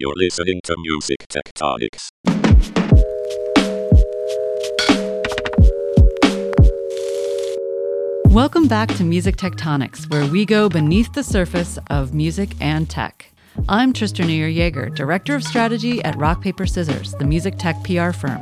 You're listening to Music Tectonics. Welcome back to Music Tectonics, where we go beneath the surface of music and tech. I'm Tristra Yeager, Director of Strategy at Rock Paper Scissors, the music tech PR firm.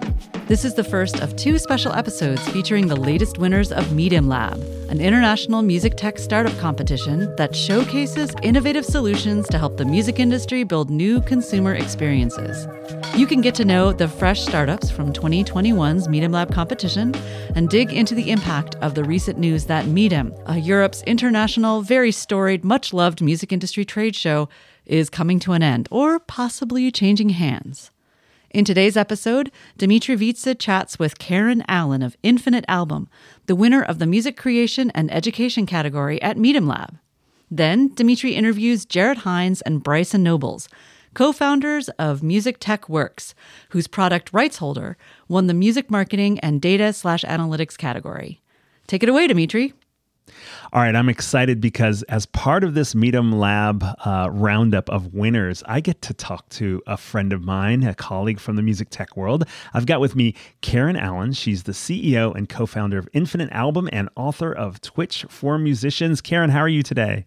This is the first of two special episodes featuring the latest winners of Midem Lab, an international music tech startup competition that showcases innovative solutions to help the music industry build new consumer experiences. You can get to know the fresh startups from 2021's Midem Lab competition and dig into the impact of the recent news that Midem, a Europe's international, very storied, much loved music industry trade show, is coming to an end or possibly changing hands. In today's episode, Dmitri Vietze chats with Karen Allen of Infinite Album, the winner of the music creation and education category at Midem Lab. Then, Dmitri interviews Jared Hines and Bryson Nobles, co founders of Music Tech Works, whose product rights holder won the music marketing and data slash analytics category. Take it away, Dmitri. All right, I'm excited because as part of this Midem Lab uh, roundup of winners, I get to talk to a friend of mine, a colleague from the music tech world. I've got with me Karen Allen. She's the CEO and co founder of Infinite Album and author of Twitch for Musicians. Karen, how are you today?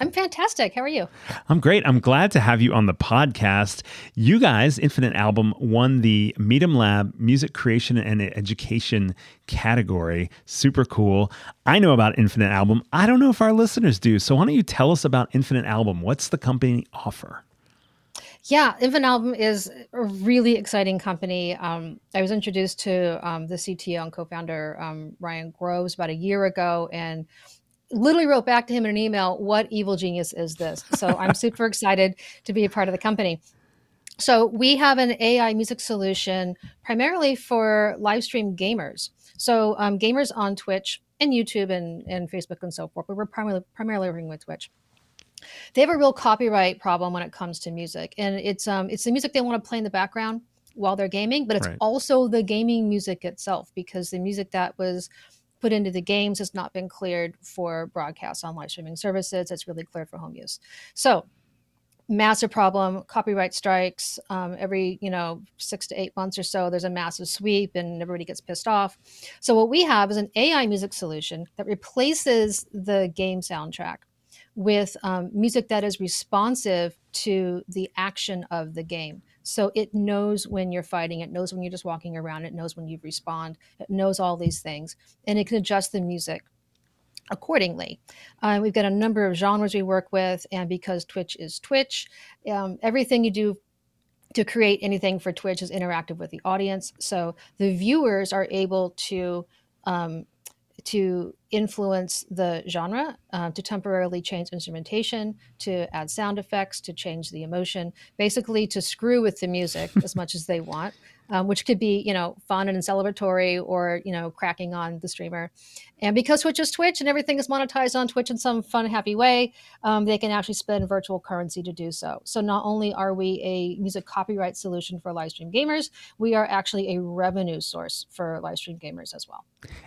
I'm fantastic. How are you? I'm great. I'm glad to have you on the podcast. You guys, Infinite Album, won the Midem Lab Music Creation and Education category. Super cool. I know about Infinite Album. I don't know if our listeners do. So why don't you tell us about Infinite Album? What's the company offer? Yeah, Infinite Album is a really exciting company. Um, I was introduced to um, the CTO and co-founder um, Ryan Groves about a year ago, and literally wrote back to him in an email, What evil genius is this? So I'm super excited to be a part of the company. So we have an AI music solution primarily for live stream gamers. So um, gamers on Twitch and YouTube and, and Facebook and so forth, but we're primarily primarily working with Twitch. They have a real copyright problem when it comes to music, and it's um, it's the music they want to play in the background while they're gaming, but it's right. also the gaming music itself because the music that was put into the games has not been cleared for broadcast on live streaming services. It's really cleared for home use. So massive problem copyright strikes um, every you know six to eight months or so there's a massive sweep and everybody gets pissed off so what we have is an ai music solution that replaces the game soundtrack with um, music that is responsive to the action of the game so it knows when you're fighting, it knows when you're just walking around, it knows when you respond, it knows all these things, and it can adjust the music accordingly. Uh, we've got a number of genres we work with, and because Twitch is Twitch, um, everything you do to create anything for Twitch is interactive with the audience. So the viewers are able to um, to influence the genre, uh, to temporarily change instrumentation, to add sound effects, to change the emotion, basically to screw with the music as much as they want um, which could be you know fun and celebratory or you know cracking on the streamer. And because twitch is twitch and everything is monetized on twitch in some fun happy way um, they can actually spend virtual currency to do so. So not only are we a music copyright solution for live stream gamers we are actually a revenue source for live stream gamers as well.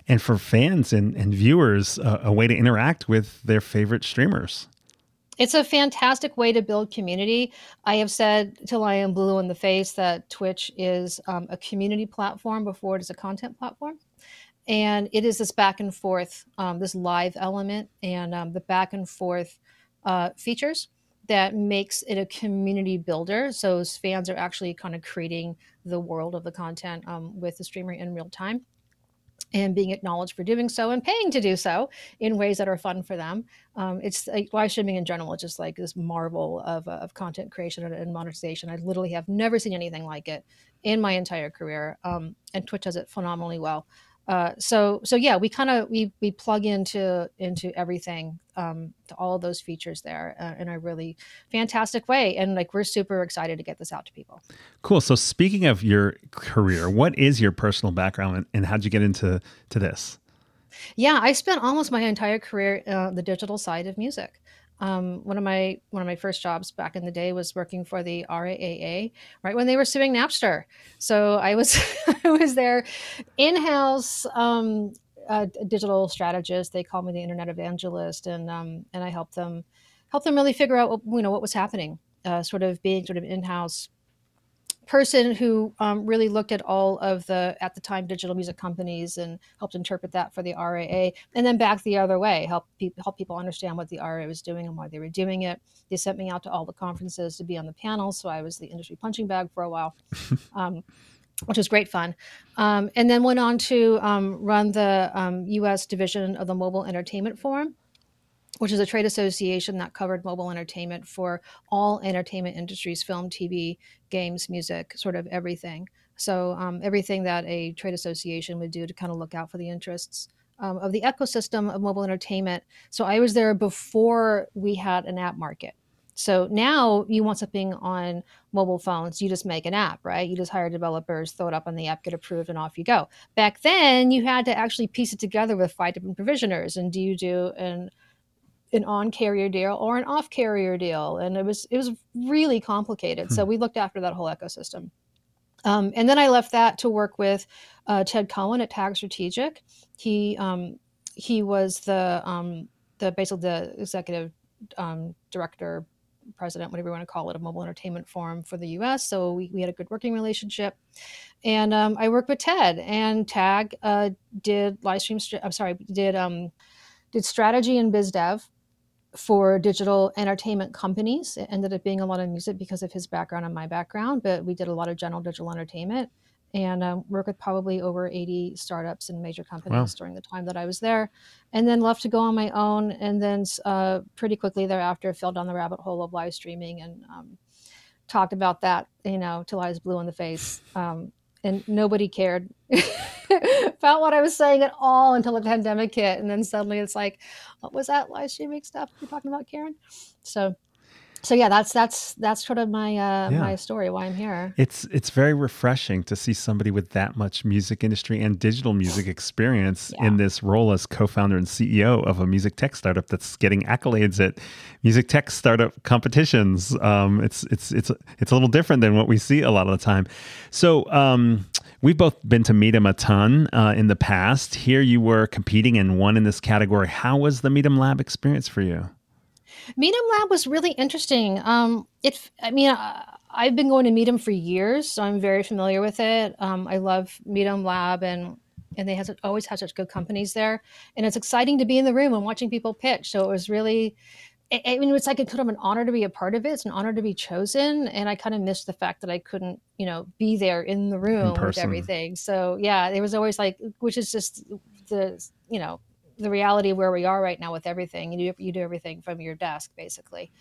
And for fans and, and viewers uh, a way to interact with their favorite streamers it's a fantastic way to build community. I have said till I am blue in the face that Twitch is um, a community platform before it is a content platform. And it is this back and forth, um, this live element, and um, the back and forth uh, features that makes it a community builder. So fans are actually kind of creating the world of the content um, with the streamer in real time and being acknowledged for doing so and paying to do so in ways that are fun for them. Um, it's like live streaming in general, just like this marvel of, uh, of content creation and, and, monetization. I literally have never seen anything like it in my entire career. Um, and Twitch does it phenomenally well. Uh, so so yeah, we kind of we we plug into into everything um, to all of those features there uh, in a really fantastic way, and like we're super excited to get this out to people. Cool. So speaking of your career, what is your personal background, and, and how'd you get into to this? Yeah, I spent almost my entire career uh, the digital side of music. Um, one of my one of my first jobs back in the day was working for the RIAA, right when they were suing Napster. So I was I was their in-house um, digital strategist. They called me the internet evangelist, and um, and I helped them help them really figure out what, you know what was happening uh, sort of being sort of in-house person who um, really looked at all of the at the time digital music companies and helped interpret that for the RIAA, and then back the other way, help people help people understand what the RIAA was doing and why they were doing it. They sent me out to all the conferences to be on the panels, so I was the industry punching bag for a while. um, which was great fun. Um, and then went on to um, run the US um, division of the Mobile Entertainment Forum, which is a trade association that covered mobile entertainment for all entertainment industries film, TV, games, music, sort of everything. So, um, everything that a trade association would do to kind of look out for the interests um, of the ecosystem of mobile entertainment. So, I was there before we had an app market. So now you want something on mobile phones, you just make an app, right? You just hire developers, throw it up on the app, get approved, and off you go. Back then, you had to actually piece it together with five different provisioners. And do you do an an on carrier deal or an off carrier deal, and it was it was really complicated. Hmm. So we looked after that whole ecosystem. Um, and then I left that to work with uh, Ted Cohen at Tag Strategic. He um, he was the um, the basically the executive um, director, president, whatever you want to call it, of Mobile Entertainment Forum for the U.S. So we, we had a good working relationship, and um, I worked with Ted and Tag uh, did live stream. I'm sorry, did um, did strategy and biz dev for digital entertainment companies. It ended up being a lot of music because of his background and my background, but we did a lot of general digital entertainment and um, worked with probably over 80 startups and major companies wow. during the time that I was there. And then left to go on my own. And then uh, pretty quickly thereafter, fell down the rabbit hole of live streaming and um, talked about that, you know, till I was blue in the face. Um, and nobody cared about what I was saying at all until the pandemic hit. And then suddenly it's like, what was that live streaming stuff you're talking about, Karen? So so yeah, that's that's that's sort of my uh, yeah. my story why I'm here. It's it's very refreshing to see somebody with that much music industry and digital music experience yeah. in this role as co-founder and CEO of a music tech startup that's getting accolades at music tech startup competitions. Um, it's it's it's it's a little different than what we see a lot of the time. So. Um, We've both been to Midem a ton uh, in the past. Here you were competing and won in this category. How was the Midem Lab experience for you? Midem Lab was really interesting. Um, it, I mean, uh, I've been going to Midem for years, so I'm very familiar with it. Um, I love Midem Lab, and and they has always had such good companies there, and it's exciting to be in the room and watching people pitch. So it was really, I, mean, it's like a kind of an honor to be a part of it. It's an honor to be chosen, and I kind of missed the fact that I couldn't, you know, be there in the room in with everything. So yeah, it was always like, which is just the, you know, the reality of where we are right now with everything. You do you do everything from your desk basically.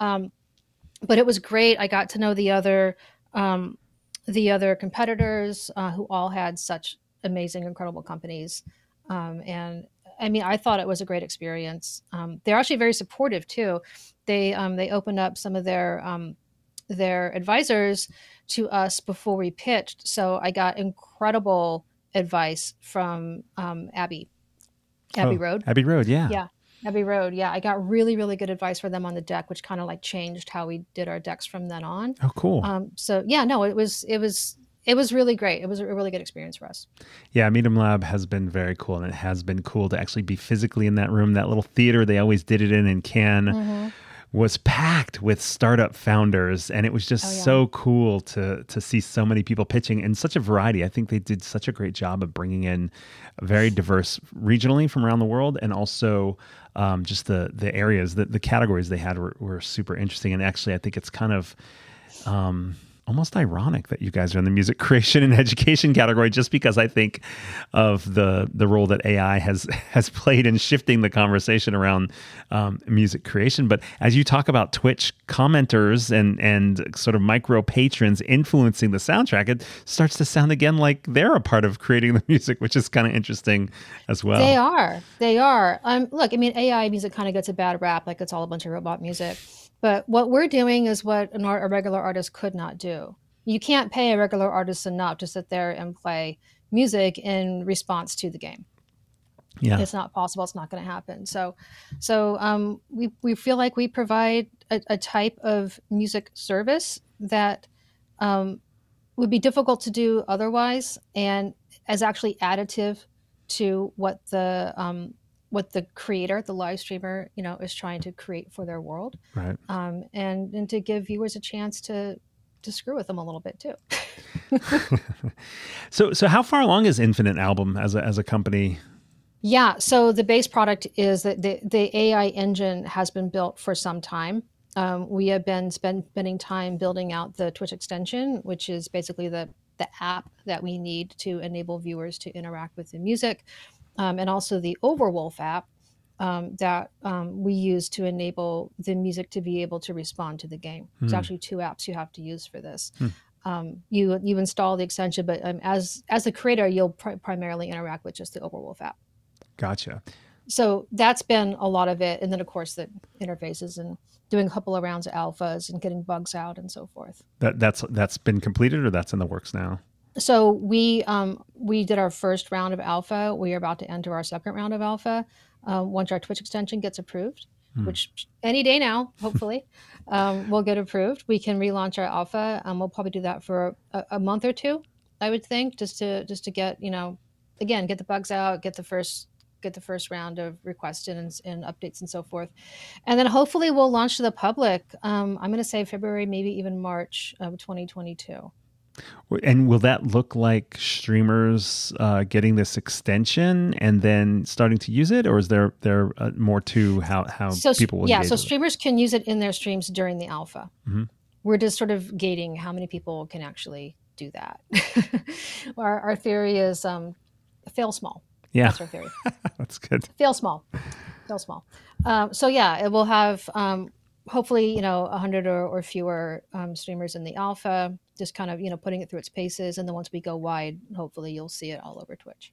Um, but it was great. I got to know the other um, the other competitors uh, who all had such amazing, incredible companies. Um, and I mean, I thought it was a great experience. Um, they're actually very supportive too. They um, they opened up some of their um, their advisors to us before we pitched, so I got incredible advice from Abbey Abbey oh, Road. Abbey Road, yeah. Yeah. Abbey Road, yeah. I got really, really good advice for them on the deck, which kind of like changed how we did our decks from then on. Oh, cool. Um, so yeah, no, it was it was it was really great. It was a really good experience for us. Yeah, Midem Lab has been very cool, and it has been cool to actually be physically in that room, that little theater they always did it in in Cannes. Mm-hmm was packed with startup founders and it was just oh, yeah. so cool to to see so many people pitching and such a variety i think they did such a great job of bringing in very diverse regionally from around the world and also um, just the the areas that the categories they had were, were super interesting and actually i think it's kind of um, almost ironic that you guys are in the music creation and education category just because I think of the the role that AI has has played in shifting the conversation around um, music creation. But as you talk about Twitch commenters and and sort of micro patrons influencing the soundtrack, it starts to sound again like they're a part of creating the music, which is kind of interesting as well. They are. They are. Um, look, I mean, AI music kind of gets a bad rap, like it's all a bunch of robot music. But what we're doing is what an art, a regular artist could not do. You can't pay a regular artist enough to sit there and play music in response to the game. Yeah. It's not possible. It's not going to happen. So, so um, we, we feel like we provide a, a type of music service that um, would be difficult to do otherwise and as actually additive to what the um, what the creator, the live streamer, you know, is trying to create for their world, Right. um, and and to give viewers a chance to to screw with them a little bit too. so so how far along is Infinite Album as a as a company? Yeah. So the base product is that the, the AI engine has been built for some time. Um, we have been spend, spending time building out the Twitch extension, which is basically the the app that we need to enable viewers to interact with the music, um, and also the Overwolf app um, that um, we use to enable the music to be able to respond to the game. There's Hmm. actually two apps you have to use for this. Um, you you install the extension, but um, as as the creator, you'll pri- primarily interact with just the Overwolf app Gotcha. so that's been a lot of it and then of course the interfaces and doing a couple of rounds of alphas and getting bugs out and so forth That that's that's been completed or that's in the works now. So we um, we did our first round of alpha. We are about to enter our second round of alpha uh, once our twitch extension gets approved Hmm. which any day now hopefully um, will get approved. We can relaunch our alpha um, we'll probably do that for a, a month or two i would think just to just to get you know again get the bugs out get the first get the first round of requests and, and updates and so forth. And then hopefully we'll launch to the public um, i'm going to say february maybe even march of 2022 And will that look like streamers uh, getting this extension and then starting to use it, or is there there uh, more to how how so people will yeah so with it? streamers can use it in their streams during the alpha. Mhm. we're just sort of gating how many people can actually do that. Our, our theory is um, fail small. Yeah, that's our theory. That's good. fail small. Fail small. Um, so yeah it will have um, hopefully you know 100 or, or fewer um, streamers in the alpha just kind of you know putting it through its paces and then once we go wide hopefully you'll see it all over twitch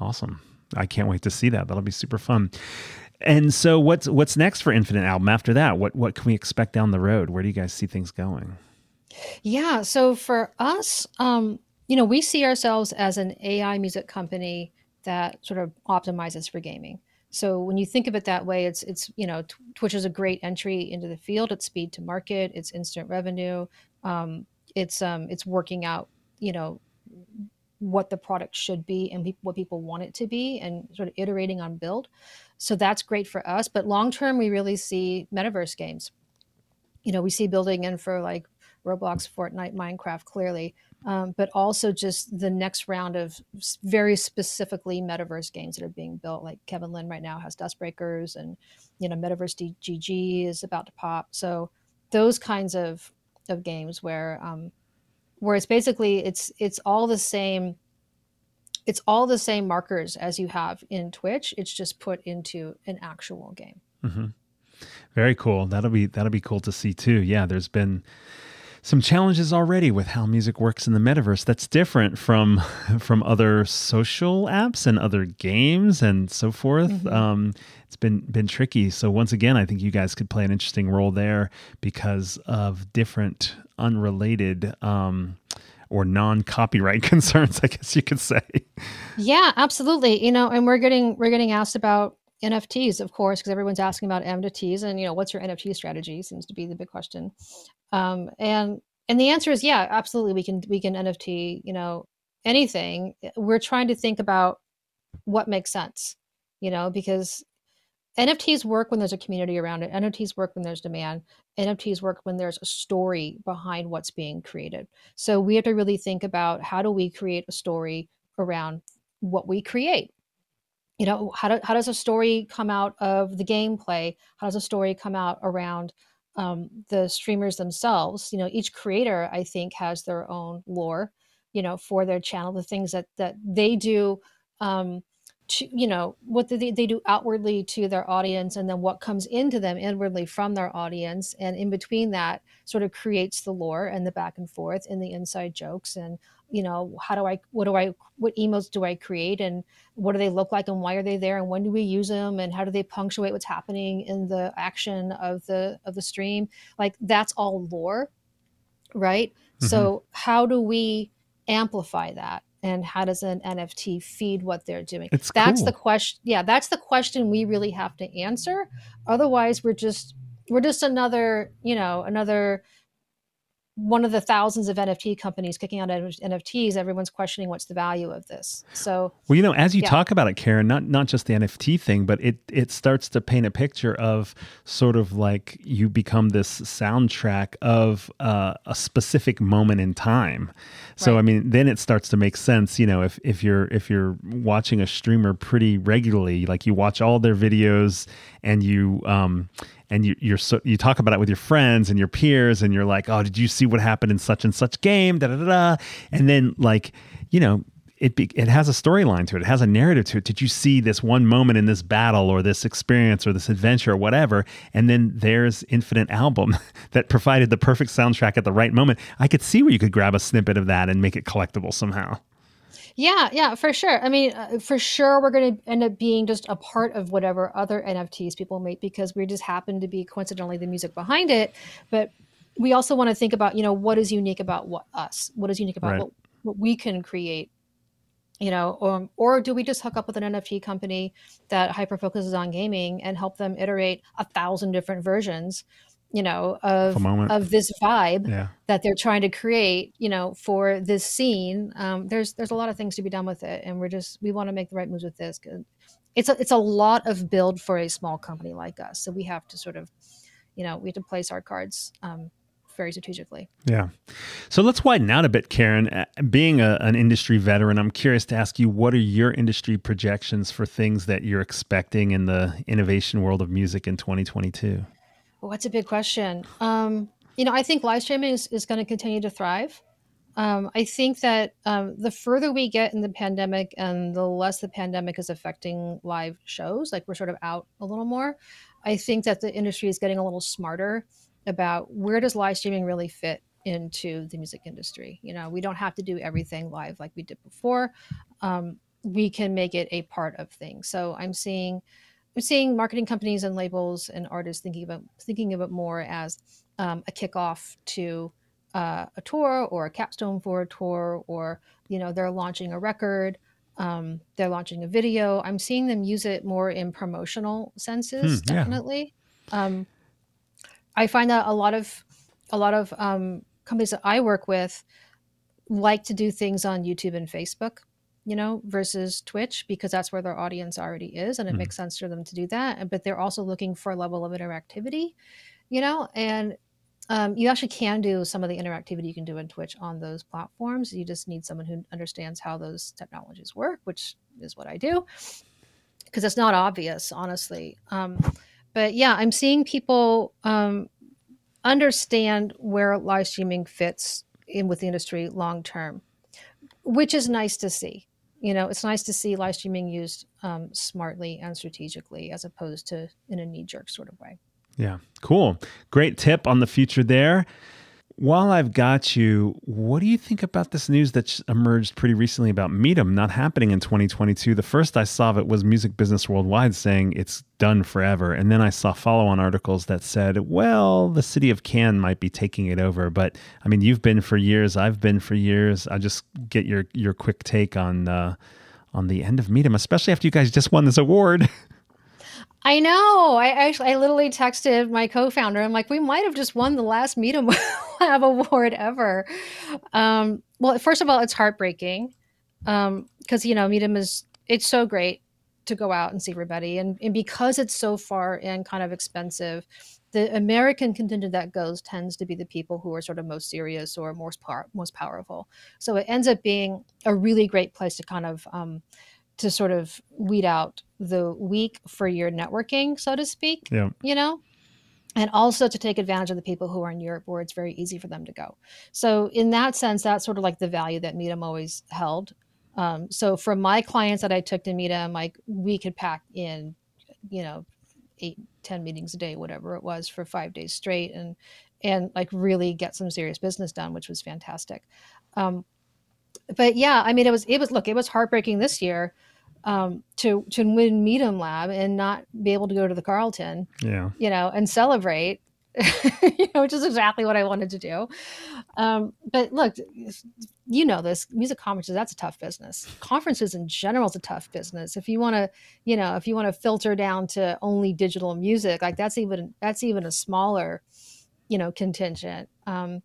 Awesome. I can't wait to see that. That'll be super fun. And so what's what's next for Infinite Album after that? What what can we expect down the road? Where do you guys see things going? Yeah. So for us, um, you know, we see ourselves as an AI music company that sort of optimizes for gaming. So when you think of it that way, it's it's you know, Twitch is a great entry into the field. It's speed to market. It's instant revenue. Um, it's um, it's working out, you know, what the product should be and pe- what people want it to be, and sort of iterating on build. So that's great for us. But long term, we really see metaverse games. You know, we see building in for like Roblox, Fortnite, Minecraft, clearly, um, but also just the next round of very specifically metaverse games that are being built. Like Kevin Lynn right now has Dustbreakers, and you know, Metaverse DGG is about to pop. So those kinds of of games where um, where it's basically it's it's all the same. It's all the same markers as you have in Twitch. It's just put into an actual game. hmm Very cool. That'll be that'll be cool to see too. Yeah, there's been some challenges already with how music works in the metaverse. That's different from from other social apps and other games and so forth. Mhm. Um, it's been been tricky. So once again, I think you guys could play an interesting role there because of different unrelated um, or non-copyright concerns. I guess you could say. Yeah, absolutely. You know, and we're getting we're getting asked about NFTs, of course, because everyone's asking about NFTs, and you know, what's your NFT strategy seems to be the big question. Um, and and the answer is yeah, absolutely. We can we can NFT, you know, anything. We're trying to think about what makes sense, you know, because NFTs work when there's a community around it. NFTs work when there's demand. NFTs work when there's a story behind what's being created. So we have to really think about how do we create a story around what we create. You know, how, do, how does a story come out of the gameplay? How does a story come out around um, the streamers themselves? You know, each creator, I think, has their own lore, you know, for their channel, the things that, that they do. Um, to, you know what they, they do outwardly to their audience and then what comes into them inwardly from their audience. And in between that sort of creates the lore and the back and forth and the inside jokes and you know how do i what do i what emotes do i create and what do they look like and why are they there and when do we use them and how do they punctuate what's happening in the action of the of the stream? Like that's all lore right? So mm-hmm. how do we amplify that and how does an nft feed what they're doing It's that's cool. the question yeah that's the question we really have to answer otherwise we're just we're just another you know another one of the thousands of NFT companies kicking out NFTs, everyone's questioning what's the value of this. So, well, you know, as you yeah. talk about it, Karen, not not just the NFT thing, but it it starts to paint a picture of sort of like you become this soundtrack of uh, a specific moment in time. So, right. I mean, then it starts to make sense. You know, if if you're if you're watching a streamer pretty regularly, like you watch all their videos and you um and you, you're so you talk about it with your friends and your peers, and you're like, oh, did you see what happened in such and such game? Da da da. da. And then like, you know, it be, it has a storyline to it. It has a narrative to it. Did you see this one moment in this battle or this experience or this adventure or whatever? And then there's Infinite Album that provided the perfect soundtrack at the right moment. I could see where you could grab a snippet of that and make it collectible somehow. Yeah, yeah, for sure. I mean, uh, for sure, we're going to end up being just a part of whatever other NFTs people make because we just happen to be coincidentally the music behind it. But we also want to think about, you know, what is unique about what us? What is unique about right. what, what we can create? You know, or or do we just hook up with an NFT company that hyper focuses on gaming and help them iterate a thousand different versions? You know of of this vibe yeah. that they're trying to create you know for this scene um, there's there's a lot of things to be done with it and we're just we want to make the right moves with this it's a, it's a lot of build for a small company like us so we have to sort of you know we have to place our cards um, very strategically. Yeah. So let's widen out a bit, Karen. Being a, an industry veteran, I'm curious to ask you what are your industry projections for things that you're expecting in the innovation world of music in 2022? Well, that's a big question. Um, you know, I think live streaming is, is going to continue to thrive. Um, I think that um, the further we get in the pandemic and the less the pandemic is affecting live shows, like we're sort of out a little more, I think that the industry is getting a little smarter about where does live streaming really fit into the music industry. You know, we don't have to do everything live like we did before. Um, we can make it a part of things. So I'm seeing I'm seeing marketing companies and labels and artists thinking about thinking of it more as um, a kickoff to uh, a tour or a capstone for a tour, or you know they're launching a record, um, they're launching a video. I'm seeing them use it more in promotional senses, hmm, definitely. Yeah. Um, I find that a lot of a lot of um, companies that I work with like to do things on YouTube and Facebook you know, versus Twitch because that's where their audience already is, and it mm. makes sense for them to do that. But they're also looking for a level of interactivity, you know, and um, you actually can do some of the interactivity you can do in Twitch on those platforms. You just need someone who understands how those technologies work, which is what I do, because it's not obvious, honestly. Um, but yeah, I'm seeing people um, understand where live streaming fits in with the industry long term, which is nice to see you know, it's nice to see live streaming used um, smartly and strategically as opposed to in a knee jerk sort of way. Yeah, cool. Great tip on the future there. While I've got you, what do you think about this news that emerged pretty recently about Midem not happening in 2022? The first I saw of it was Music Business Worldwide saying it's done forever. And then I saw follow on articles that said, well, the city of Cannes might be taking it over. But I mean, you've been for years, I've been for years. I just get your, your quick take on, uh, on the end of Midem, especially after you guys just won this award. I know. I actually, I literally texted my co-founder. I'm like, we might have just won the last Midem Lab award ever. Um, well, first of all, it's heartbreaking because um, you know Midem is it's so great to go out and see everybody, and and because it's so far and kind of expensive, the American contingent that goes tends to be the people who are sort of most serious or most power, most powerful. So it ends up being a really great place to kind of um, to sort of weed out the weak for your networking, so to speak. Yeah. You know? And also to take advantage of the people who are in Europe where it's very easy for them to go. So in that sense, that's sort of like the value that Midem always held. Um, so for my clients that I took to Midem, like we could pack in, you know, eight, ten meetings a day, whatever it was, for five days straight, and and like really get some serious business done, which was fantastic. Um, but yeah, I mean, it was it was look, it was heartbreaking this year um, to to win Midem Lab and not be able to go to the Carlton, yeah, you know, and celebrate, you know, which is exactly what I wanted to do. Um, but look, you know this music conferences that's a tough business. Conferences in general is a tough business. If you want to, you know, if you want to filter down to only digital music, like that's even that's even a smaller, you know, contingent. Um,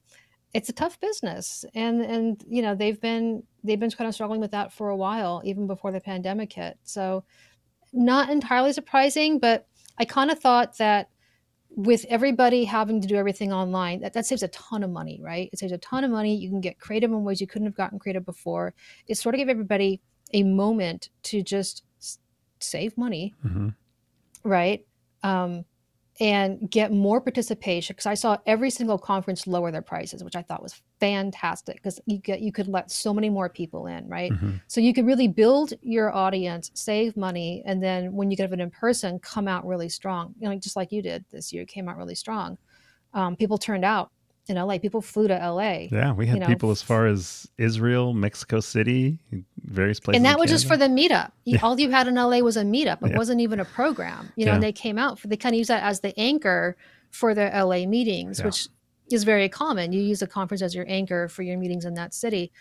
it's a tough business. And and you know they've been they've been kind of struggling with that for a while even before the pandemic hit. So not entirely surprising but i kind of thought that with everybody having to do everything online that, that saves a ton of money right? It saves a ton of money. You can get creative in ways you couldn't have gotten creative before. It sort of gave everybody a moment to just save money. Mm-hmm. right? Um, and get more participation because I saw every single conference lower their prices, which I thought was fantastic because you get you could let so many more people in, right? Mm-hmm. So you could really build your audience, save money, and then when you get it in person, come out really strong. You know, just like you did this year, came out really strong. Um, people turned out in LA. People flew to LA. Yeah, we had you know, people as far as Israel, Mexico City, various places. And that was just for the meetup. Yeah. All you had in LA was a meetup. It yeah. wasn't even a program. You know, yeah. and they came out for they kind of use that as the anchor for their LA meetings, which is very common. You use a conference as your anchor for your meetings in that city.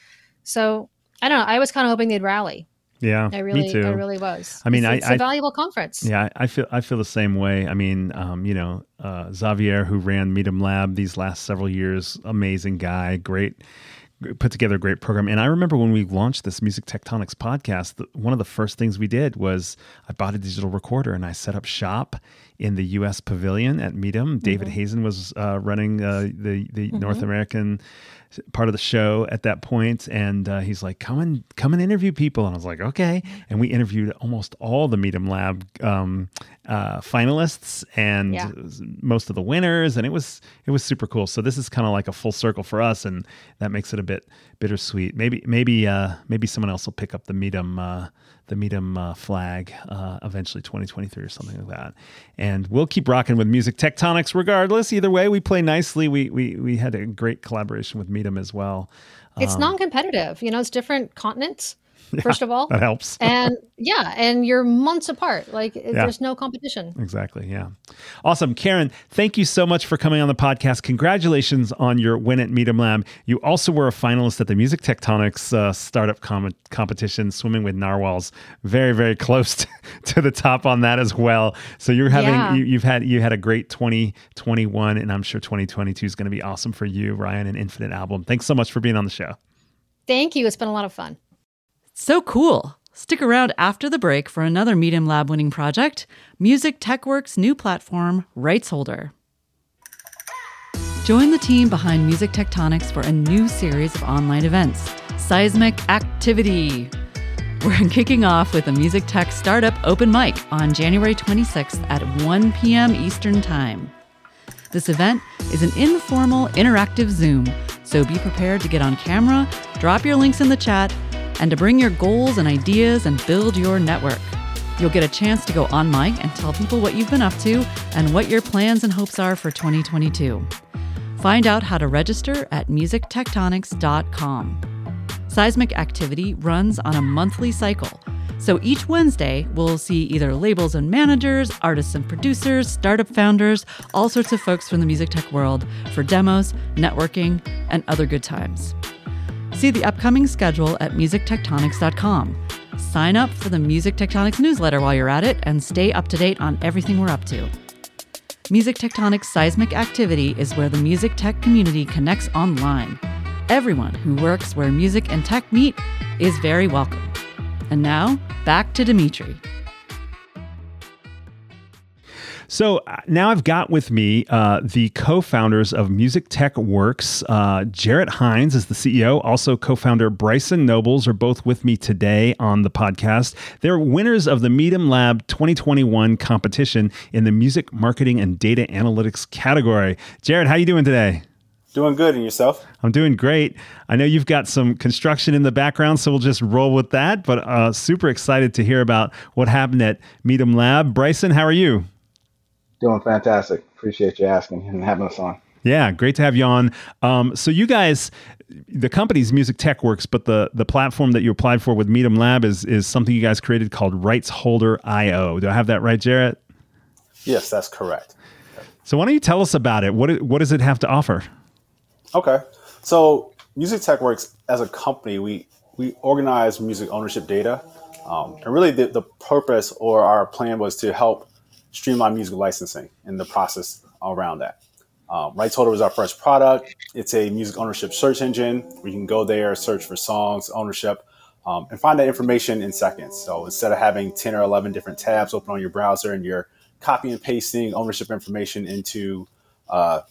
So I don't know. I was kind of hoping they'd rally. Yeah, I really, me too. I really was. I mean, it's, I, it's a valuable conference. Yeah, I feel I feel the same way. I mean, um, you know, uh, Xavier, who ran Midem Lab these last several years, amazing guy, great put together a great program. And I remember when we launched this Music Tectonics podcast, one of the first things we did was I bought a digital recorder and I set up shop in the U.S. pavilion at Midem. Mm-hmm. David Hazen was uh, running uh, the the mm-hmm. North American part of the show at that point, and uh, he's like, "Come and come and interview people." And I was like, "Okay." And we interviewed almost all the Midem Lab um, uh, finalists and yeah. most of the winners, and it was it was super cool. So this is kind of like a full circle for us, and that makes it a bit bittersweet. Maybe maybe uh, maybe someone else will pick up the Midem uh, the Midem uh, flag uh, eventually 2023 or something like that. And we'll keep rocking with music tectonics regardless. Either way, we play nicely. We we we had a great collaboration with Midem as well. It's um, non-competitive. You know, it's different continents. Yeah, first of all. That helps. and yeah, and you're months apart. Like yeah. there's no competition. Exactly. Yeah. Awesome. Karen, thank you so much for coming on the podcast. Congratulations on your win at Midem Lab. You also were a finalist at the Music Tectonics uh, startup com- competition, swimming with narwhals. Very, very close to, to, the top on that as well. So you're having yeah. you, you've had you had a great 2021, and I'm sure 2022 is going to be awesome for you, Ryan, and Infinite Album. Thanks so much for being on the show. Thank you. It's been a lot of fun. So cool! Stick around after the break for another Midem Lab winning project Music TechWorks' new platform, Rights Holder. Join the team behind Music Tectonics for a new series of online events Seismic Activity. We're kicking off with a music tech startup open mic on January 26th at 1 p.m. Eastern Time. This event is an informal, interactive Zoom, so be prepared to get on camera, drop your links in the chat, and to bring your goals and ideas and build your network. You'll get a chance to go on mic and tell people what you've been up to and what your plans and hopes are for 2022. Find out how to register at musictectonics.com. Seismic activity runs on a monthly cycle. So each Wednesday, we'll see either labels and managers, artists and producers, startup founders, all sorts of folks from the music tech world for demos, networking, and other good times. See the upcoming schedule at musictectonics.com. Sign up for the Music Tectonics newsletter while you're at it and stay up to date on everything we're up to. Music Tectonics seismic activity is where the music tech community connects online. Everyone who works where music and tech meet is very welcome. And now, back to Dmitri. So uh, now I've got with me uh, the co founders of Music Tech Works. Uh, Jarrett Hines is the CEO, also co founder Bryson Nobles are both with me today on the podcast. They're winners of the Midem Lab 2021 competition in the music marketing and data analytics category. Jarrett, how are you doing today? Doing good, and yourself? I'm doing great. I know you've got some construction in the background, so we'll just roll with that. But uh, super excited to hear about what happened at Midem Lab. Bryson, how are you? Doing fantastic. Appreciate you asking and having us on. Yeah, great to have you on. Um, so you guys, the company's Music Tech Works, but the the platform that you applied for with Midem Lab is is something you guys created called Rights Holder IO. Do I have that right, Jarrett? Yes, that's correct. So why don't you tell us about it? What what does it have to offer? Okay, so Music Tech Works as a company, we we organize music ownership data, um, and really the, the purpose or our plan was to help streamline music licensing and the process around that. Um, Rights Holder was our first product. It's a music ownership search engine where you can go there, search for songs, ownership, um, and find that information in seconds. So instead of having 10 or 11 different tabs open on your browser and you're copy and pasting ownership information into uh,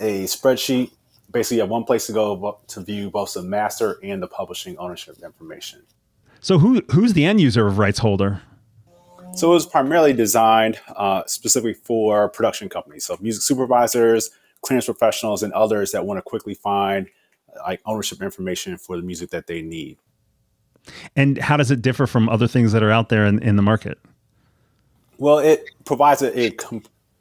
a spreadsheet, basically you have one place to go to view both the master and the publishing ownership information. So who who's the end user of Rights Holder? So it was primarily designed uh, specifically for production companies, so music supervisors, clearance professionals, and others that want to quickly find like ownership information for the music that they need. And how does it differ from other things that are out there in, in the market? Well, it provides a, a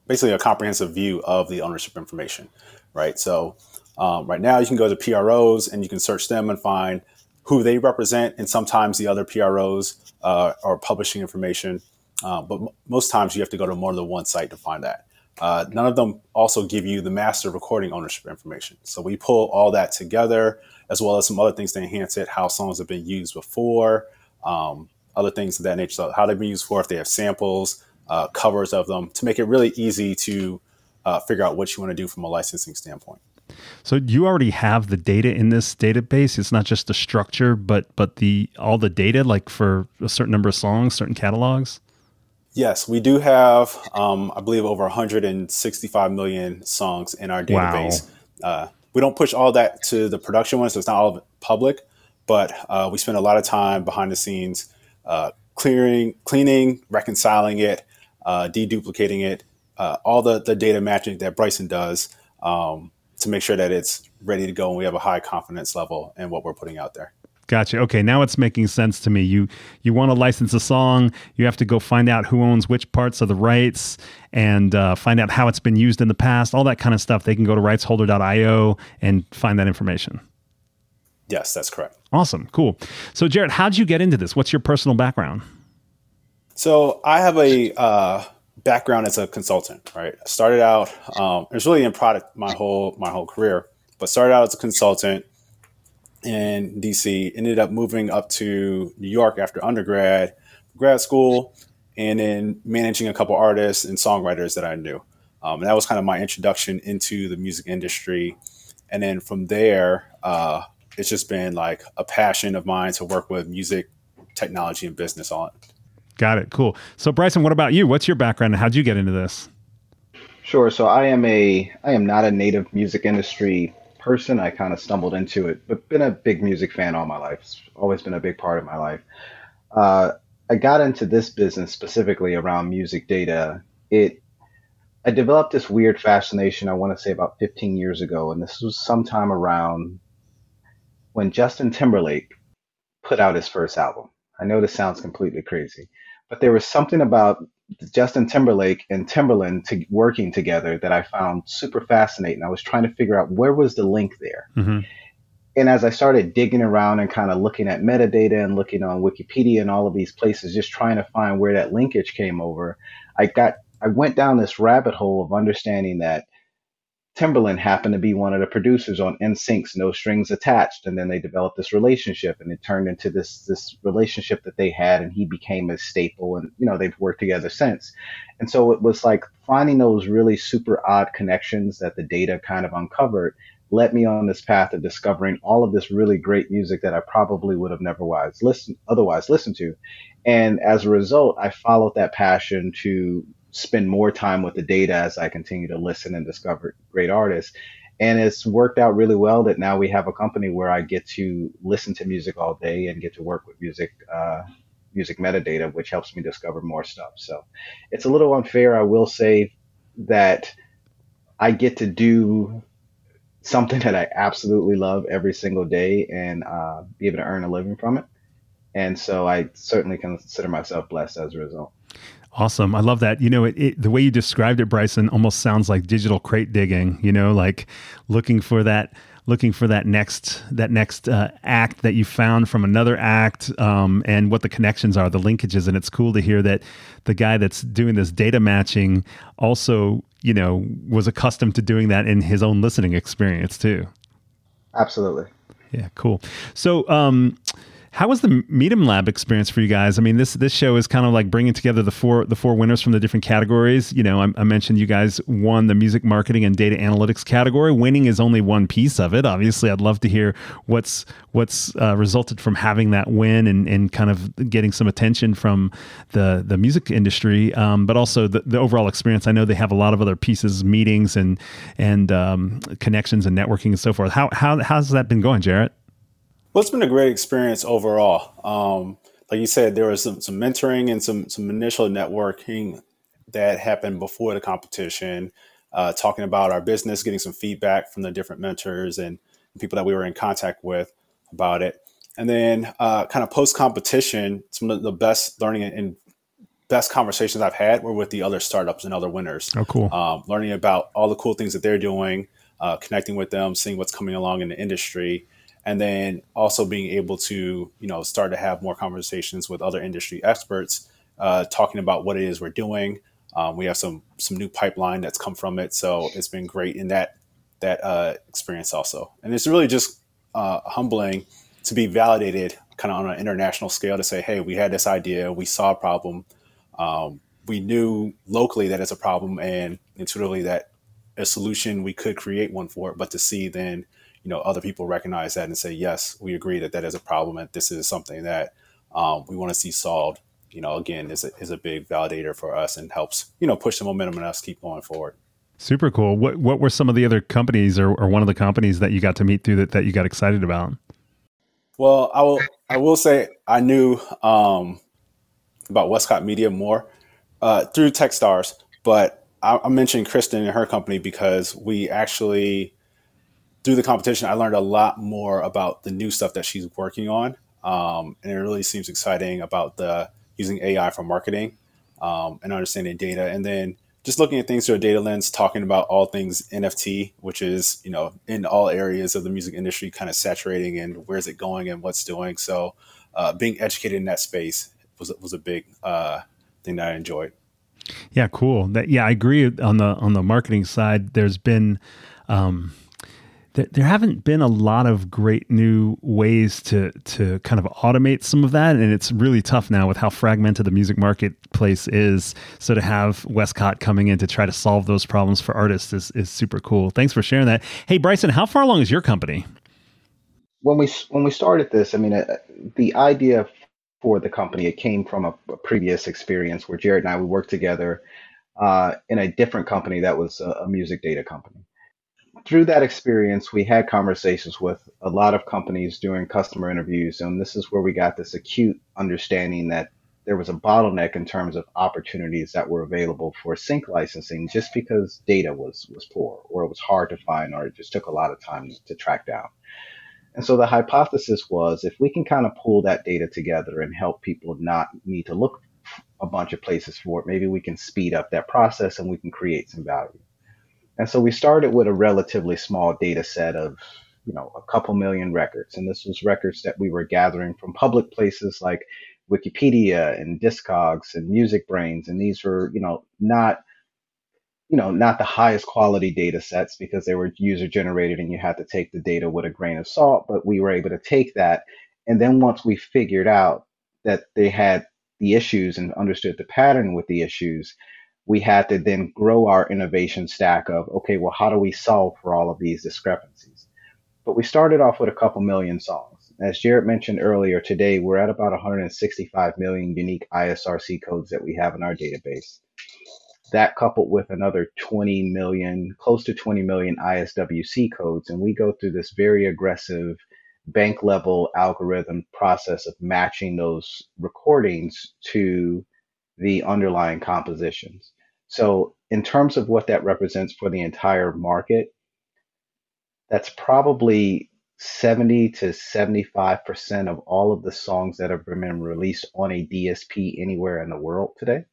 basically a comprehensive view of the ownership information, right? So um, right now you can go to PROs and you can search them and find who they represent, and sometimes the other PROs uh, are publishing information. Uh, but m- most times you have to go to more than one site to find that. Uh, none of them also give you the master recording ownership information. So we pull all that together, as well as some other things to enhance it, how songs have been used before, um, other things of that nature, so how they've been used for, if they have samples, uh, covers of them, to make it really easy to uh, figure out what you want to do from a licensing standpoint. So you already have the data in this database. It's not just the structure, but but the all the data, like for a certain number of songs, certain catalogs. Yes, we do have, um, I believe, over 165 million songs in our database. Wow. Uh, we don't push all that to the production one, so it's not all public, but uh, we spend a lot of time behind the scenes uh, clearing, cleaning, reconciling it, uh, deduplicating it, uh, all the, the data matching that Bryson does um, to make sure that it's ready to go and we have a high confidence level in what we're putting out there. Gotcha. Okay, now it's making sense to me. You you want to license a song, you have to go find out who owns which parts of the rights and uh, find out how it's been used in the past, all that kind of stuff. They can go to rightsholder.io and find that information. Yes, that's correct. Awesome. Cool. So, Jared, how'd you get into this? What's your personal background? So, I have a uh, background as a consultant. Right, I started out. Um, it was really in product my whole my whole career, but started out as a consultant in DC, ended up moving up to New York after undergrad, grad school, and then managing a couple artists and songwriters that I knew. Um, and that was kind of my introduction into the music industry. And then from there, uh, it's just been like a passion of mine to work with music, technology, and business on. Got it. Cool. So, Bryson, what about you? What's your background? How'd you get into this? Sure. So, I am a I am not a native music industry person. I kind of stumbled into it, but been a big music fan all my life. It's always been a big part of my life. Uh, I got into this business specifically around music data. It I developed this weird fascination. I want to say about 15 years ago, and this was sometime around when Justin Timberlake put out his first album. I know this sounds completely crazy, but there was something about Justin Timberlake and Timbaland to, working together that I found super fascinating. I was trying to figure out where was the link there. Mm-hmm. And as I started digging around and kind of looking at metadata and looking on Wikipedia and all of these places, just trying to find where that linkage came over, I got I went down this rabbit hole of understanding that Timbaland happened to be one of the producers on NSYNC's No Strings Attached, and then they developed this relationship, and it turned into this this relationship that they had, and he became a staple, and you know they've worked together since. And so it was like finding those really super odd connections that the data kind of uncovered led me on this path of discovering all of this really great music that I probably would have never listened otherwise listened to. And as a result, I followed that passion to spend more time with the data as I continue to listen and discover great artists. And it's worked out really well that now we have a company where I get to listen to music all day and get to work with music, uh, music metadata, which helps me discover more stuff. So it's a little unfair. I will say that I get to do something that I absolutely love every single day and uh, be able to earn a living from it. And so I certainly consider myself blessed as a result. Awesome. I love that. You know, it, it, the way you described it, Bryson, almost sounds like digital crate digging, you know, like looking for that looking for that next that next uh, act that you found from another act um, and what the connections are the linkages and it's cool to hear that the guy that's doing this data matching also you know was accustomed to doing that in his own listening experience too absolutely yeah cool so um, How was the Midem Lab experience for you guys? I mean, this this show is kind of like bringing together the four the four winners from the different categories. You know, I, I, mentioned you guys won the music marketing and data analytics category. Winning is only one piece of it. Obviously, I'd love to hear what's what's uh, resulted from having that win and, and kind of getting some attention from the the music industry, um, but also the, the overall experience. I know they have a lot of other pieces, meetings and and um, connections and networking and so forth. How how how's that been going, Jarrett? Well, it's been a great experience overall. Um, like you said, there was some, some mentoring and some some initial networking that happened before the competition, uh, talking about our business, getting some feedback from the different mentors and people that we were in contact with about it. And then, uh, kind of post competition, some of the best learning and best conversations I've had were with the other startups and other winners. Oh, cool. Um, learning about all the cool things that they're doing, uh, connecting with them, seeing what's coming along in the industry, and then also being able to you know start to have more conversations with other industry experts uh, talking about what it is we're doing. Um, we have some some new pipeline that's come from it. So it's been great in that that uh, experience also. And it's really just uh, humbling to be validated kind of on an international scale to say hey we had this idea we saw a problem um, we knew locally that it's a problem and intuitively that a solution we could create one for it. But to see then you know other people recognize that and say yes we agree that that is a problem and this is something that um, we want to see solved. You know again is a, is a big validator for us and helps you know push the momentum and us keep going forward. Super cool. What what were some of the other companies or, or one of the companies that you got to meet through that, that you got excited about? Well i will i will say i knew um, about westcott media more uh, through techstars but I, I mentioned kristen and her company because we actually through the competition, I learned a lot more about the new stuff that she's working on, um, and it really seems exciting about the using AI for marketing um, and understanding data, and then just looking at things through a data lens, talking about all things NFT, which is you know in all areas of the music industry, kind of saturating and where's it going and what's doing. So, uh, being educated in that space was was a big uh, thing that I enjoyed. Yeah, cool. That yeah, I agree on the on the marketing side. There's been um, there haven't been a lot of great new ways to to kind of automate some of that and it's really tough now with how fragmented the music marketplace is. So to have westcott coming in to try to solve those problems for artists is, is super cool. Thanks for sharing that. Hey bryson how far along is your company? When we when we started this i mean uh, the idea for the company it came from a, a, previous experience where Jarrett and i we worked together uh, in a different company that was a, a music data company through that experience, we had conversations with a lot of companies doing customer interviews, and this is where we got this acute understanding that there was a bottleneck in terms of opportunities that were available for sync licensing just because data was was poor or it was hard to find or it just took a lot of time to track down. And so the hypothesis was if we can kind of pull that data together and help people not need to look a bunch of places for it, maybe we can speed up that process and we can create some value. And so we started with a relatively small data set of, you know, a couple million records. And this was records that we were gathering from public places like Wikipedia and Discogs and MusicBrainz. And these were, you know, not, you know, not the highest quality data sets because they were user generated and you had to take the data with a grain of salt. But we were able to take that. And then once we figured out that they had the issues and understood the pattern with the issues, we had to then grow our innovation stack of, okay, well, how do we solve for all of these discrepancies? But we started off with a couple million songs. As Jarrett mentioned earlier, today we're at about 165 million unique ISRC codes that we have in our database. That coupled with another 20 million, close to 20 million ISWC codes, and we go through this very aggressive bank level algorithm process of matching those recordings to the underlying compositions. So, in terms of what that represents for the entire market, that's probably 70 to 75% of all of the songs that have been released on a DSP anywhere in the world today.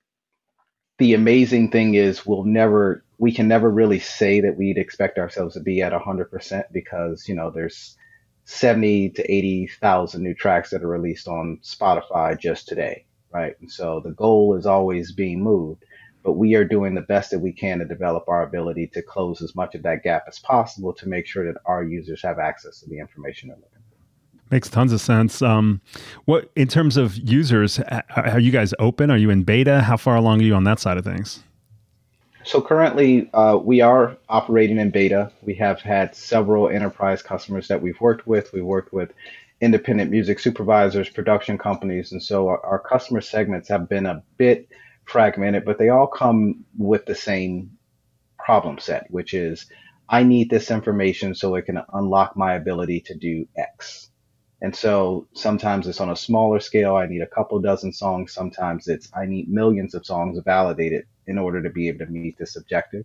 The amazing thing is we'll never we can never really say that we'd expect ourselves to be at 100% because, you know, there's 70 to 80,000 new tracks that are released on Spotify just today, right? And so the goal is always being moved but we are doing the best that we can to develop our ability to close as much of that gap as possible to make sure that our users have access to the information they're looking for. Makes tons of sense. Um, what in terms of users, are you guys open? Are you in beta? How far along are you on that side of things? So currently, uh, we are operating in beta. We have had several enterprise customers that we've worked with. We've worked with independent music supervisors, production companies, and so our, our customer segments have been a bit fragmented, but they all come with the same problem set, which is I need this information so it can unlock my ability to do X. And so sometimes it's on a smaller scale. I need a couple dozen songs. Sometimes it's I need millions of songs validated in order to be able to meet this objective.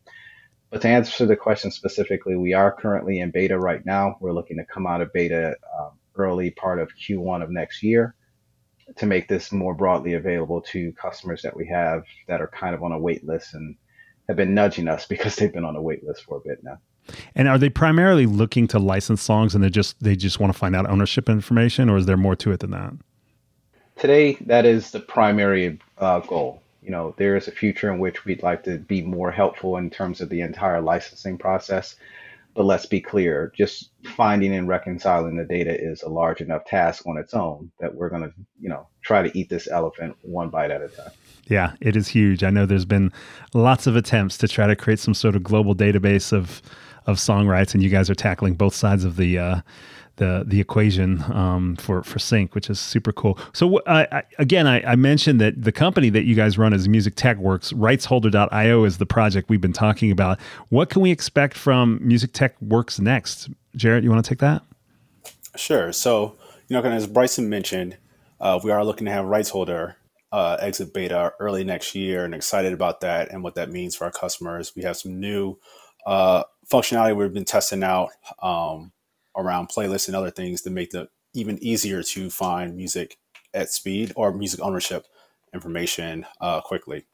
But to answer the question specifically, we are currently in beta right now. We're looking to come out of beta um, early part of Q1 of next year to make this more broadly available to customers that we have that are kind of on a wait list and have been nudging us because they've been on a wait list for a bit now. And are they primarily looking to license songs and they just they just want to find out ownership information or is there more to it than that? Today that is the primary uh, goal you know, there is a future in which we'd like to be more helpful in terms of the entire licensing process. But let's be clear, just finding and reconciling the data is a large enough task on its own that we're going to, you know, try to eat this elephant one bite at a time. Yeah, it is huge. I know there's been lots of attempts to try to create some sort of global database of of song rights, and you guys are tackling both sides of the uh, the the equation um, for for sync, which is super cool. So uh, I, again, I, I, mentioned that the company that you guys run is Music Tech Works. Rightsholder.io is the project we've been talking about. What can we expect from Music Tech Works next? Jarrett, you want to take that? Sure. So you know, kind of as Bryson mentioned, uh, we are looking to have Rightsholder uh, exit beta early next year, and excited about that and what that means for our customers. We have some new uh, functionality we've been testing out. Um, around playlists and other things to make it even easier to find music at speed or music ownership information uh, quickly.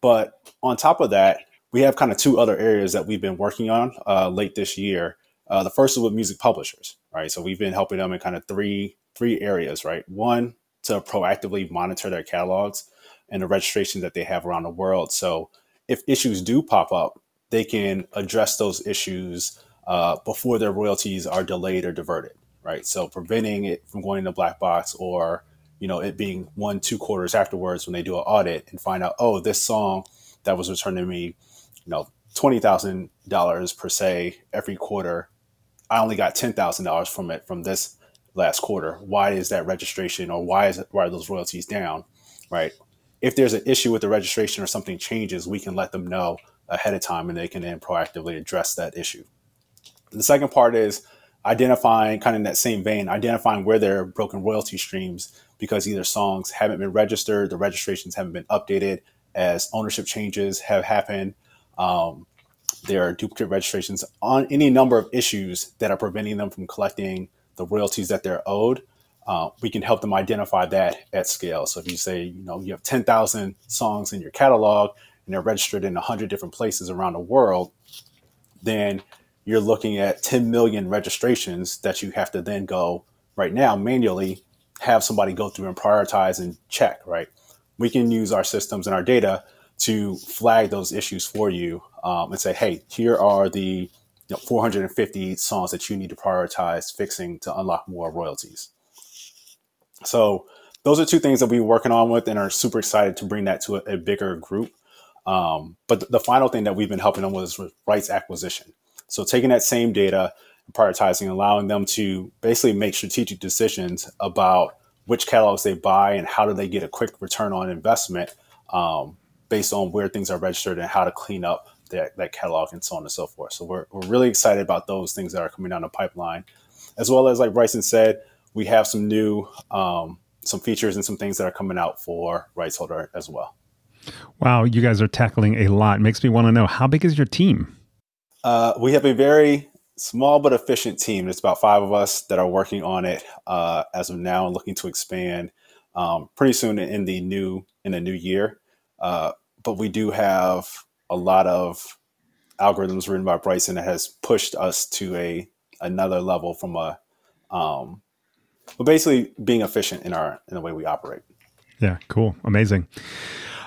But on top of that, we have kind of two other areas that we've been working on uh, late this year. Uh, the first is with music publishers, right? So we've been helping them in kind of three three areas, right? One to proactively monitor their catalogs and the registrations that they have around the world. So if issues do pop up, they can address those issues uh, before their royalties are delayed or diverted, right? So preventing it from going in the black box or you know it being one two quarters afterwards when they do an audit and find out oh this song that was returned to me you know twenty thousand dollars per se every quarter I only got ten thousand dollars from it from this last quarter. Why is that registration or why is it, why are those royalties down right? If there's an issue with the registration or something changes we can let them know ahead of time and they can then proactively address that issue the second part is identifying, kind of in that same vein, identifying where there are broken royalty streams because either songs haven't been registered, the registrations haven't been updated as ownership changes have happened. Um, there are duplicate registrations on any number of issues that are preventing them from collecting the royalties that they're owed. Uh, we can help them identify that at scale. So if you say, you know, you have 10,000 songs in your catalog and they're registered in 100 different places around the world, then you're looking at 10 million registrations that you have to then go right now manually have somebody go through and prioritize and check, right? We can use our systems and our data to flag those issues for you um, and say, hey, here are the you know, 450 songs that you need to prioritize fixing to unlock more royalties. So those are two things that we're working on with and are super excited to bring that to a, a bigger group. Um, but the final thing that we've been helping them with is rights acquisition. So taking that same data and prioritizing, allowing them to basically make strategic decisions about which catalogs they buy and how do they get a quick return on investment um, based on where things are registered and how to clean up that, that catalog and so on and so forth. So we're, we're really excited about those things that are coming down the pipeline, as well as like Bryson said, we have some new um, some features and some things that are coming out for rights holder as well. Wow, you guys are tackling a lot. Makes me want to know how big is your team? Uh, we have a very small but efficient team. There's about five of us that are working on it uh, as of now and looking to expand um, pretty soon in the new in the new year. Uh, but we do have a lot of algorithms written by Bryson that has pushed us to a another level from a um, but basically being efficient in our in the way we operate. Yeah, cool, amazing.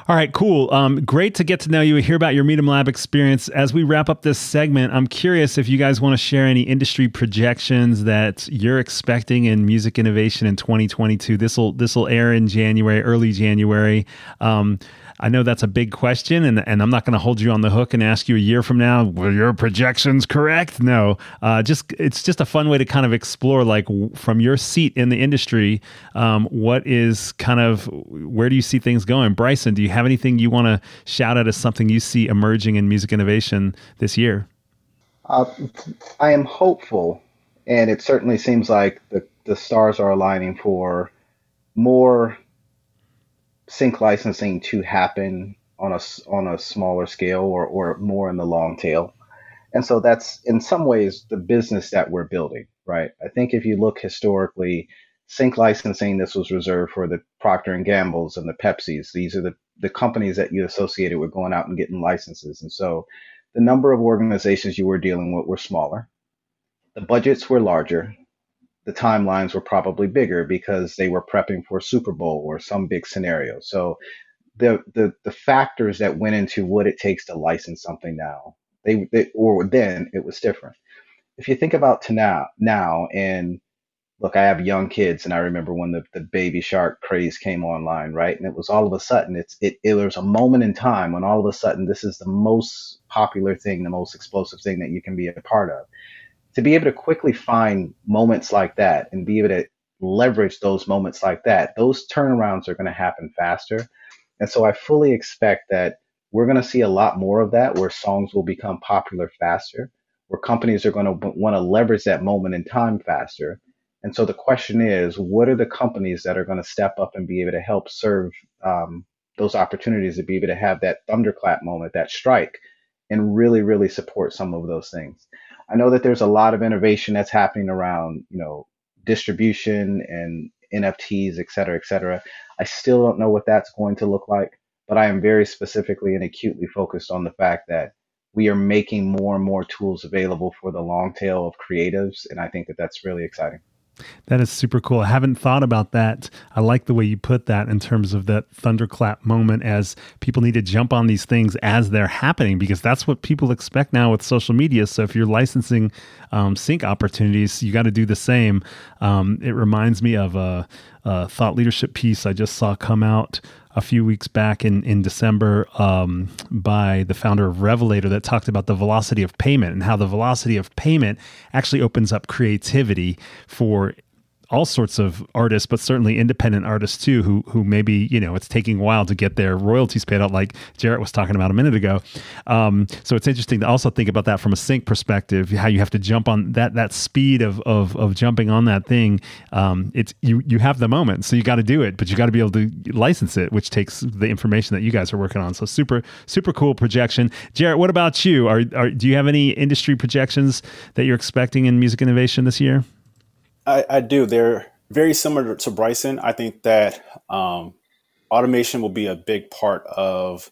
All right, cool. Um, great to get to know you, hear about your Midem Lab experience. As we wrap up this segment, I'm curious if you guys want to share any industry projections that you're expecting in music innovation in 2022. This will this will air in January, early January. Um, I know that's a big question, and, and I'm not going to hold you on the hook and ask you a year from now, were your projections correct? No, uh, just it's just a fun way to kind of explore, like w- from your seat in the industry, um, what is kind of where do you see things going? Bryson, do you have anything you want to shout out as something you see emerging in music innovation this year? Uh, I am hopeful, and it certainly seems like the, the stars are aligning for more sync licensing to happen on a on a smaller scale or or more in the long tail. And so that's in some ways the business that we're building, right? I think if you look historically, sync licensing this was reserved for the Procter and Gambles and the Pepsis. These are the the companies that you associated with going out and getting licenses. And so the number of organizations you were dealing with were smaller. The budgets were larger the timelines were probably bigger because they were prepping for Super Bowl or some big scenario. So the the the factors that went into what it takes to license something now, they, they or then it was different. If you think about to now now and look, I have young kids, and I remember when the, the baby shark craze came online, right? And it was all of a sudden, it's it, it was a moment in time when all of a sudden this is the most popular thing, the most explosive thing that you can be a part of to be able to quickly find moments like that and be able to leverage those moments like that, those turnarounds are going to happen faster. And so I fully expect that we're going to see a lot more of that where songs will become popular faster, where companies are going to want to leverage that moment in time faster. And so the question is, what are the companies that are going to step up and be able to help serve um, those opportunities to be able to have that thunderclap moment, that strike, and really, really support some of those things? I know that there's a lot of innovation that's happening around, you know, distribution and NFTs, et cetera, et cetera. I still don't know what that's going to look like, but I am very specifically and acutely focused on the fact that we are making more and more tools available for the long tail of creatives. And I think that that's really exciting. That is super cool. I haven't thought about that. I like the way you put that in terms of that thunderclap moment as people need to jump on these things as they're happening because that's what people expect now with social media. So if you're licensing um, sync opportunities, you got to do the same. Um, it reminds me of a, a, thought leadership piece I just saw come out a few weeks back in in December um, by the founder of Revelator that talked about the velocity of payment and how the velocity of payment actually opens up creativity for all sorts of artists, but certainly independent artists too, who who maybe you know it's taking a while to get their royalties paid out, like Jarrett was talking about a minute ago. Um, so it's interesting to also think about that from a sync perspective, how you have to jump on that that speed of of, of jumping on that thing. Um, it's you you have the moment, so you got to do it, but you got to be able to license it, which takes the information that you guys are working on. So super super cool projection, Jarrett. What about you? Are, are do you have any industry projections that you're expecting in music innovation this year? I, I do. They're very similar to Bryson. I think that um, automation will be a big part of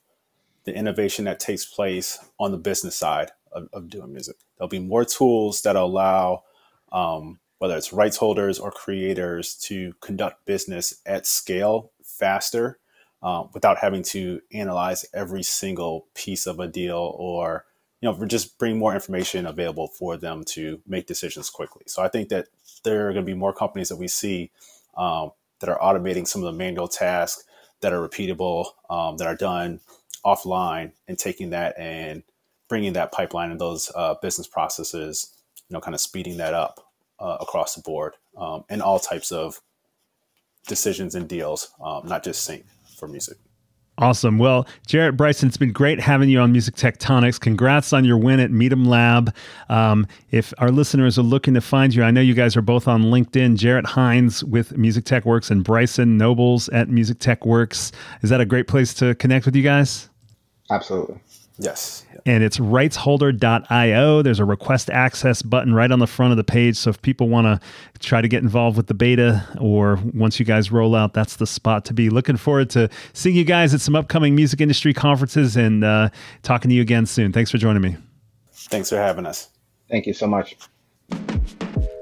the innovation that takes place on the business side of, of doing music. There'll be more tools that allow, um, whether it's rights holders or creators, to conduct business at scale faster uh, without having to analyze every single piece of a deal or you know, just bring more information available for them to make decisions quickly. So I think that there are going to be more companies that we see um, that are automating some of the manual tasks that are repeatable, um, that are done offline, and taking that and bringing that pipeline and those uh, business processes, you know, kind of speeding that up uh, across the board um, in all types of decisions and deals, um, not just sync for music. Awesome. Well, Jarrett Bryson, it's been great having you on Music Tectonics. Congrats on your win at Midem Lab. Um, if our listeners are looking to find you, I know you guys are both on LinkedIn. Jarrett Hines with Music Tech Works and Bryson Nobles at Music Tech Works. Is that a great place to connect with you guys? Absolutely. Yes. And it's rightsholder.io. There's a request access button right on the front of the page. So if people want to try to get involved with the beta or once you guys roll out, that's the spot to be. Looking forward to seeing you guys at some upcoming music industry conferences and uh, talking to you again soon. Thanks for joining me. Thanks for having us. Thank you so much.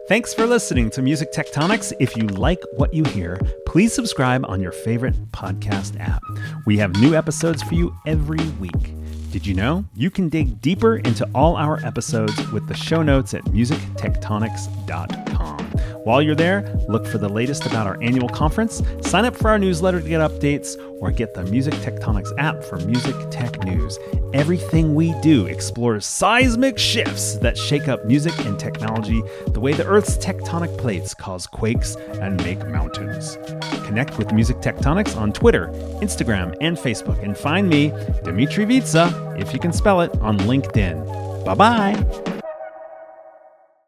Thanks for listening to Music Tectonics. If you like what you hear, please subscribe on your favorite podcast app. We have new episodes for you every week. Did you know you can dig deeper into all our episodes with the show notes at musictectonics.com? While you're there, look for the latest about our annual conference, sign up for our newsletter to get updates, or get the Music Tectonics app for music tech news. Everything we do explores seismic shifts that shake up music and technology the way the Earth's tectonic plates cause quakes and make mountains. Connect with Music Tectonics on Twitter, Instagram, and Facebook, and find me, Dmitri Vietze, if you can spell it, on LinkedIn. Bye bye.